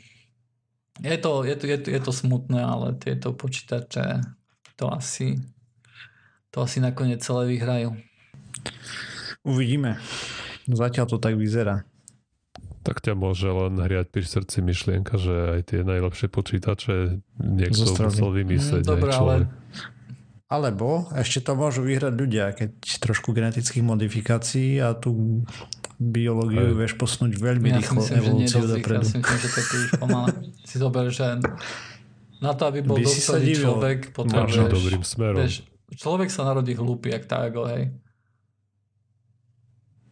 Je to, je, to, je, to, je to smutné, ale tieto počítače to asi to asi nakoniec celé vyhrajú. Uvidíme. Zatiaľ to tak vyzerá. Tak ťa môže len hriať pri srdci myšlienka, že aj tie najlepšie počítače niekto musel vymyslieť. Mm, dobre, aj ale. Alebo ešte to môžu vyhrať ľudia, keď trošku genetických modifikácií a tú biológiu Hej. vieš posunúť veľmi ja si rýchlo myslím, že evolúciu rýchlo. dopredu. Ja si myslím, že to je príliš pomalé. Si zober, že na to, aby bol By človek, potrebuješ... dobrým smerom. Vieš, človek sa narodí hlúpy, jak tágo, hej.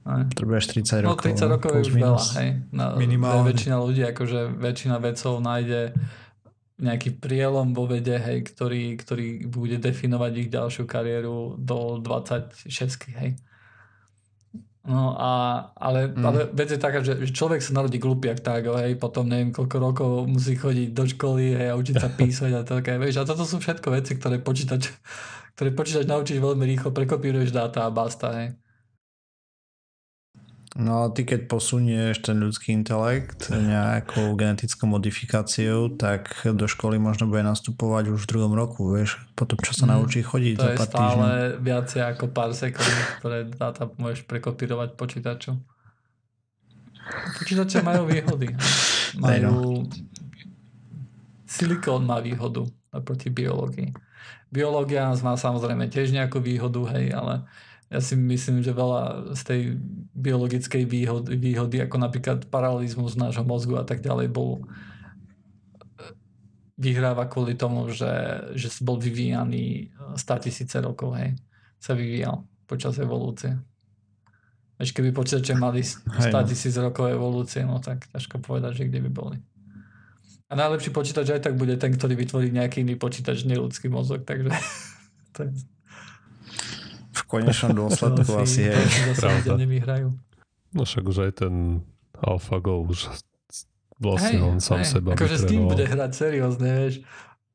Hej. Potrebuješ 30 No rokov. 30 rokov je už veľa, hej. Na, Minimálne. Väčšina ľudí, akože väčšina vedcov nájde nejaký prielom vo vede, hej, ktorý, ktorý bude definovať ich ďalšiu kariéru do 26, hej. No a, ale, Mm. ale vec je taká, že, človek sa narodí glupý jak tágo, hej, potom neviem koľko rokov musí chodiť do školy, hej, a učiť sa <laughs> písať a také, vieš, a toto sú všetko veci, ktoré počítač, ktoré počítač naučíš veľmi rýchlo, prekopíruješ dáta a basta, hej. No ty keď posunieš ten ľudský intelekt nejakou genetickou modifikáciou, tak do školy možno bude nastupovať už v druhom roku, vieš, potom čo sa Mm, naučí chodiť To za je pár stále týždňov. viacej ako pár sekúnd, ktoré dáta môžeš prekopírovať počítaču. Počítače majú výhody. <laughs> Majú... Silikón má výhodu oproti biológii. Biológia má samozrejme tiež nejakú výhodu, hej, ale ja si myslím, že veľa z tej biologickej výhody, výhody ako napríklad paralelizmus nášho mozgu a tak ďalej bol vyhráva kvôli tomu, že, že bol vyvíjaný 100 tisíce rokov, hej. Sa vyvíjal počas evolúcie. Vieš, keby počítače mali 100 no. tisíc rokov evolúcie, no tak ťažko povedať, že kde by boli. A najlepší počítač aj tak bude ten, ktorý vytvorí nejaký iný počítač, neludský mozog, takže <laughs> to je, konečnom <laughs> dôsledku to asi to si zase nevyhrajú. No však už aj ten AlphaGo už vlastne on sám hej. seba Akože s kým bude hrať seriózne, vieš?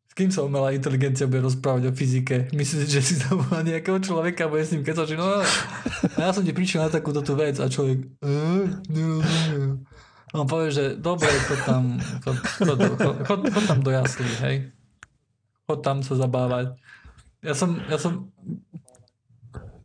S kým sa umelá inteligencia bude rozprávať o fyzike? Myslíš, že si zavolá nejakého človeka bude s ním kecať, no ja som ti prišiel na takúto tú vec a človek "Eh, nerozumiem." A on povie, že dobre, chod tam, chod, chod, chod, chod tam do jaslí, hej. Chod tam sa zabávať. Ja som, ja som,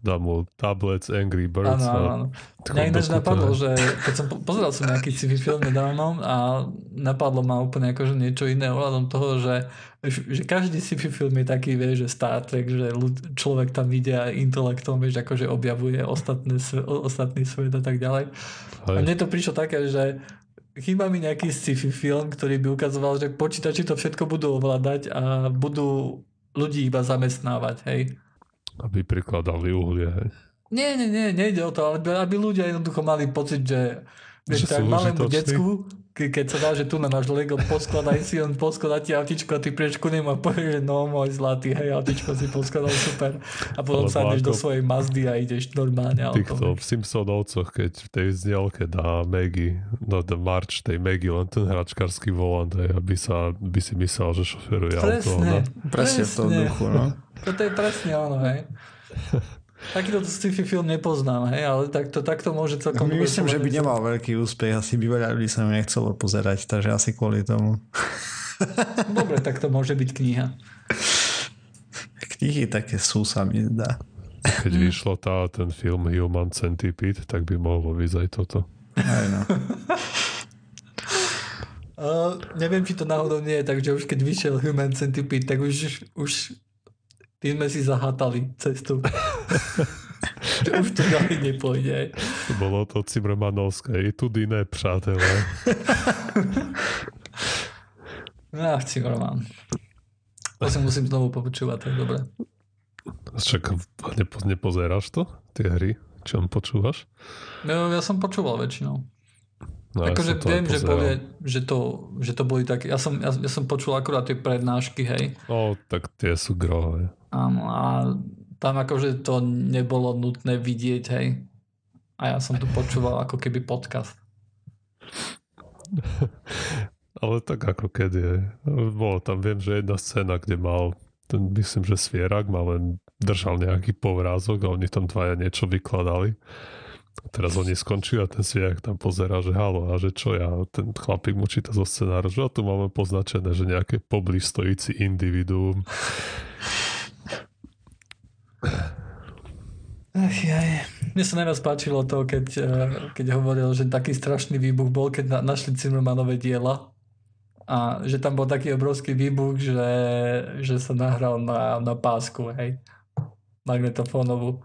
Dá mu tablets Angry Birds áno, áno, a Mňa ináč napadlo, že keď som po- pozeral som nejaký sci-fi film nedávno a napadlo ma úplne akože niečo iné ohľadom toho, že, že každý sci-fi film je taký, vieš, že Star Trek, že ľud, človek tam ide a intelektom, vieš, akože objavuje ostatné, ostatný svet a tak ďalej. A Hej. mne to prišlo také, že chýba mi nejaký sci-fi film, ktorý by ukazoval, že počítači to všetko budú ovládať a budú ľudí iba zamestnávať, hej. Aby prikladali uhlie. Hej. Nie, nie, nie, nejde o to, ale aby, ľudia jednoducho mali pocit, že vieš, Že tak malému decku, ke, keď sa dá, že tu na máš Lego, poskladaj si, on poskladá ti autičko a ty prieš ku nemu a povieš, že no môj zlatý, hej, autičko si poskladal super. A potom Alebo sadneš do svojej Mazdy a ideš normálne autom. Týchto v Simpsonovcoch, keď v tej znielke dá Maggie, no the March tej Maggie, len ten hračkarský volant, hej, aby, sa, by si myslel, že šoferuje auto. Presne, Ona. Presne v tom duchu, no. Toto je presne ono, hej. Takýto sci-fi film nepoznám, hej, ale takto, takto môže celkom... dobre Myslím, že by nemal veľký úspech, asi by veľa ľudí sa mu nechcelo pozerať, takže asi kvôli tomu. <laughs> Dobre, tak to môže byť kniha. Knihy také sú, sa mi zdá. Keď vyšlo tá, ten film Human Centipede, tak by mohlo vyjsť aj toto. Aj no. <laughs> Uh, neviem, či to náhodou nie je tak, že už keď vyšiel Human Centipede, tak už, už tým sme si zahátali cestu. <laughs> už to ďalej nepôjde. Bolo to Cimrmanovské, i tudy ne, přátelé. Ach, Cimmerman. To si musím znovu popočúvať, to je dobré. Však nepo, nepozeráš to, tie hry, čo počúvaš? No, ja som počúval väčšinou. No, ja akože aj viem, že, povie, že, to, že to boli také... Ja som, ja, ja som počul akurát tie prednášky, hej. O, tak tie sú grové. Áno, a tam akože to nebolo nutné vidieť, hej. A ja som tu počúval ako keby podcast. <laughs> Ale tak ako kedy je. Bolo tam, viem, že jedna scéna, kde mal ten, myslím, že svierak mal len držal nejaký povrázok a oni tam dvaja niečo vykladali. A teraz oni skončili a ten svierak tam pozera, že halo, a že čo ja, ten chlapík mu číta zo scenára, že a tu máme poznačené, že nejaké poblíž stojíci individuum. Ach, jaj. Mne sa najviac páčilo to, keď, eh, keď hovoril, že taký strašný výbuch bol, keď na, našli Zimmermanové diela a že tam bol taký obrovský výbuch, že, že sa nahral na, na pásku, hej, magnetofónovú.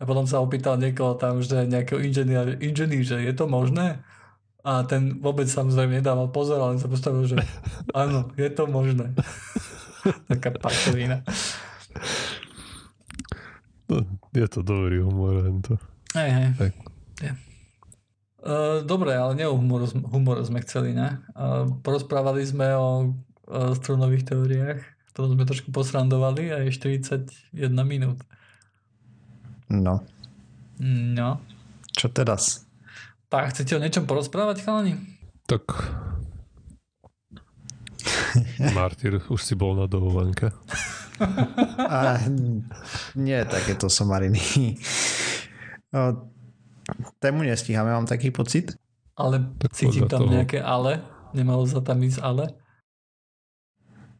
A potom sa opýtal niekoho tam, že nejakého inženier, inženier, že je to možné? A ten vôbec samozrejme nedával pozor, ale sa postavil, že áno, je to možné. <laughs> Taká pačovina. No, je to dobrý humor. To. Hej, hej. Tak. Je. Uh, dobre, ale nie o humor, humor sme chceli, ne? Uh, porozprávali sme o uh, strunových teóriách, to sme trošku posrandovali a je 41 minút. No. No. Čo teraz? Tak, chcete o niečom porozprávať, chalani? Tak <laughs> Martyr, už si bol na dovolenke. A, nie takéto somariny. Tému nestíhame, mám taký pocit. Ale tak cítim tam toho. nejaké ale. Nemalo sa tam ísť ale.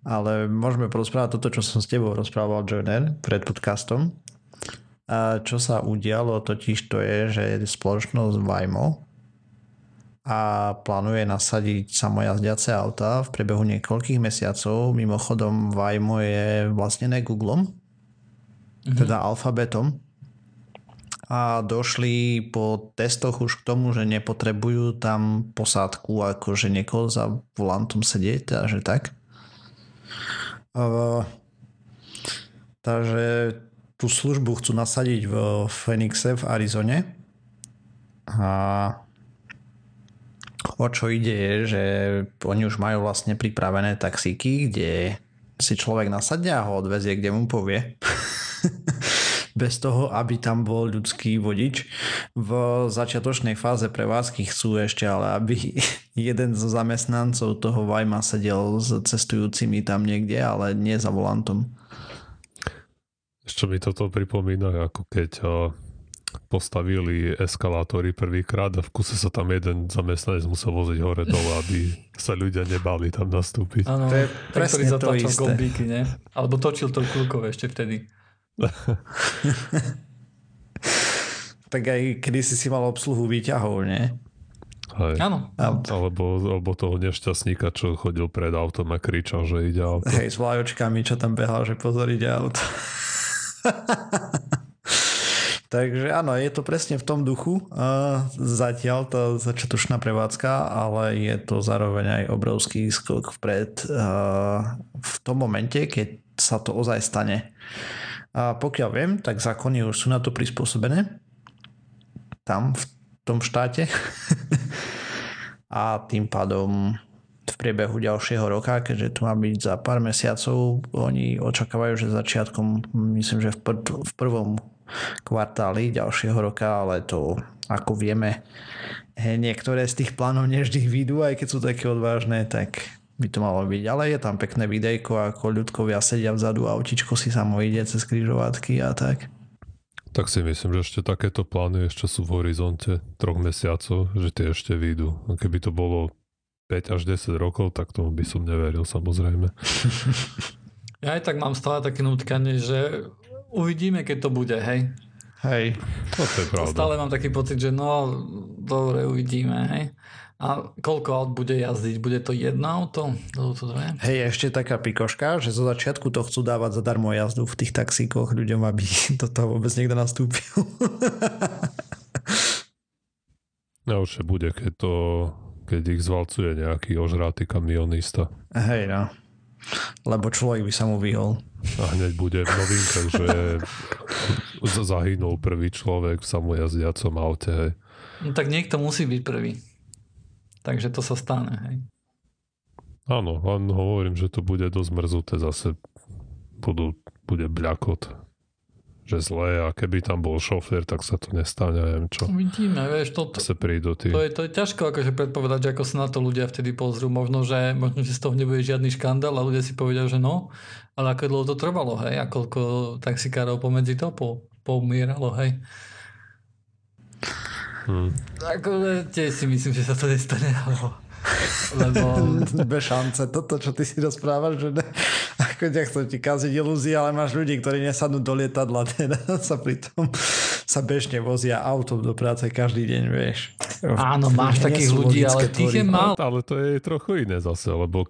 Ale môžeme porozprávať toto, čo som s tebou rozprával, Joiner, pred podcastom. A čo sa udialo totiž to je, že spoločnosť Vajmo a plánuje nasadiť samojazdiace auta v priebehu niekoľkých mesiacov. Mimochodom Vajmo je vlastnené Googlem, mm-hmm. teda alfabetom a došli po testoch už k tomu, že nepotrebujú tam posádku, akože niekoho za volantom sedieť, takže tak. Uh, takže tú službu chcú nasadiť v Phoenixe v Arizone a o čo ide je, že oni už majú vlastne pripravené taxíky, kde si človek nasadne a ho odvezie, kde mu povie. <laughs> bez toho, aby tam bol ľudský vodič. V začiatočnej fáze prevádzky chcú ešte, ale aby <laughs> jeden zo zamestnancov toho Vajma sedel s cestujúcimi tam niekde, ale nie za volantom. Ešte mi toto pripomína, ako keď postavili eskalátory prvýkrát a v kuse sa tam jeden zamestnanec musel voziť hore dole, aby sa ľudia nebali tam nastúpiť. Áno, to je presne to isté. Gombíky, ne? Alebo točil to kulkové ešte vtedy. <laughs> tak aj kedy si si mal obsluhu výťahov, nie? Hej. Áno. Alebo, alebo toho nešťastníka, čo chodil pred autom a kričal, že ide auto. Hej, s vlajočkami, čo tam behal, že pozor, ide auto. <laughs> Takže áno, je to presne v tom duchu uh, zatiaľ tá začiatočná prevádzka, ale je to zároveň aj obrovský skok vpred uh, v tom momente, keď sa to ozaj stane. A pokiaľ viem, tak zákony už sú na to prispôsobené. Tam, v tom štáte. <laughs> a tým pádom v priebehu ďalšieho roka, keďže to má byť za pár mesiacov, oni očakávajú, že začiatkom, myslím, že v, pr- v prvom kvartáli ďalšieho roka, ale to ako vieme, niektoré z tých plánov neždy výjdu, aj keď sú také odvážne, tak by to malo byť. Ale je tam pekné videjko, ako ľudkovia sedia vzadu a autičko si samo ide cez križovatky a tak. Tak si myslím, že ešte takéto plány ešte sú v horizonte troch mesiacov, že tie ešte výjdu. A keby to bolo 5 až 10 rokov, tak tomu by som neveril samozrejme. <laughs> Ja aj tak mám stále také nutkanie, že uvidíme, keď to bude, hej. Hej. To je pravda. Stále mám taký pocit, že no, dobre, uvidíme, hej. A koľko aut bude jazdiť? Bude to jedno auto? To dve? Hej, ešte taká pikoška, že zo začiatku to chcú dávať zadarmo jazdu v tých taxíkoch ľuďom, aby <laughs> do toho vôbec niekto nastúpil. <laughs> no určite bude, keď to keď ich zvalcuje nejaký ožrátý kamionista. Hej, no. Lebo človek by sa mu vyhol. A hneď bude v novinkách, že zahynul prvý človek v samojazdiacom aute. Hej. No tak niekto musí byť prvý. Takže to sa stane, hej. Áno, len hovorím, že to bude dosť mrzuté zase. Budú, bude bľakot že zlé a keby tam bol šofér, tak sa to nestane, neviem čo. Vidíme, vieš, to, to, prídu tí. to, je, to je ťažko akože predpovedať, že ako sa na to ľudia vtedy pozrú. Možno, že, možno, že z toho nebude žiadny škandál a ľudia si povedia, že no, ale ako dlho to trvalo, hej, a koľko taxikárov pomedzi to po, poumieralo, hej. Hmm. Akože tiež si myslím, že sa to nestane, alebo... Lebo... Bez šance, toto, čo ty si rozprávaš, že ne, nechcem ti kaziť ilúzie, ale máš ľudí, ktorí nesadnú do lietadla, <laughs> teda sa pritom sa bežne vozia autom do práce každý deň, vieš. Áno, máš takých ľudí, ale tých je málo. Ale to je trochu iné zase, lebo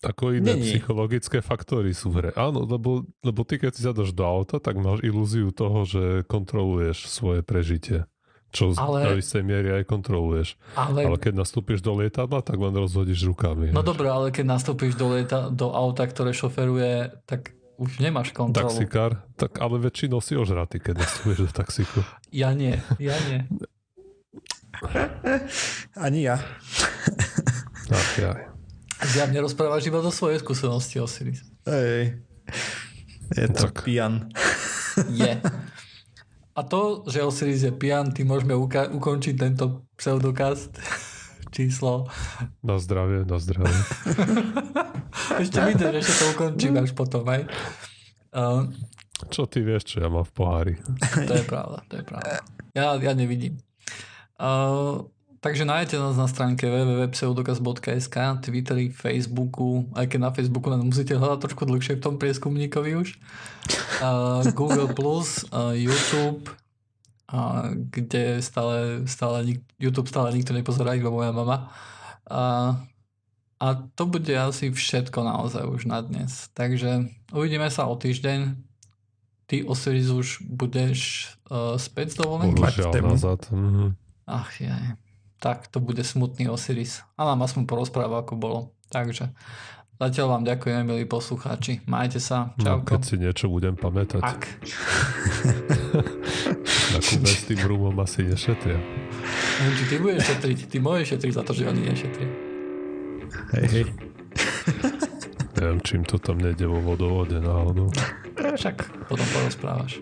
ako iné Není. psychologické faktory sú v hre. Áno, lebo, lebo ty keď si zadaš do auta, tak máš ilúziu toho, že kontroluješ svoje prežitie. Čo ale, na istej miere aj kontroluješ. Ale, ale keď nastúpiš do lietadla, tak len rozhodíš rukami. No dobre, ale keď nastúpiš do, lieta, do auta, ktoré šoferuje, tak už nemáš kontrolu. Taxikár? Tak ale väčšinou si ožratý, keď nastúpiš do taxíku. Ja nie, ja nie. <laughs> Ani ja. Ach, ja. Ja mne rozprávaš iba do svojej skúsenosti, Osiris. Hej. Je to tak. pijan. Je. <laughs> A to, že Osiris je pijan, tým môžeme uka- ukončiť tento pseudokast <laughs> číslo. Na zdravie, na zdravie. <laughs> ešte vidíš, ešte to ukončím až potom, aj. Uh, čo ty vieš, čo ja mám v pohári? to je pravda, to je pravda. Ja, ja nevidím. Uh, takže nájdete nás na stránke www.pseudokaz.sk, Twitteri, Facebooku, aj keď na Facebooku nám musíte hľadať trošku dlhšie v tom prieskumníkovi už. Uh, Google+, uh, YouTube, uh, kde stále, stále YouTube stále nikto nepozerá, iba moja mama. Uh, a to bude asi všetko naozaj už na dnes. Takže uvidíme sa o týždeň. Ty Osiris už budeš uh, späť z dovolenky? nazad. Mm-hmm. Ach jaj tak to bude smutný Osiris. A nám aspoň porozpráva, ako bolo. Takže zatiaľ vám ďakujem, milí poslucháči. Majte sa. Čauko. No, keď si niečo budem pamätať. Ak. <laughs> Na Kube s tým rumom asi nešetria. Či ty budeš šetriť. Ty môžeš šetriť za to, že oni nešetria. Hej, hej. <laughs> Neviem, čím to tam nejde vo vodovode náhodou. Však potom porozprávaš.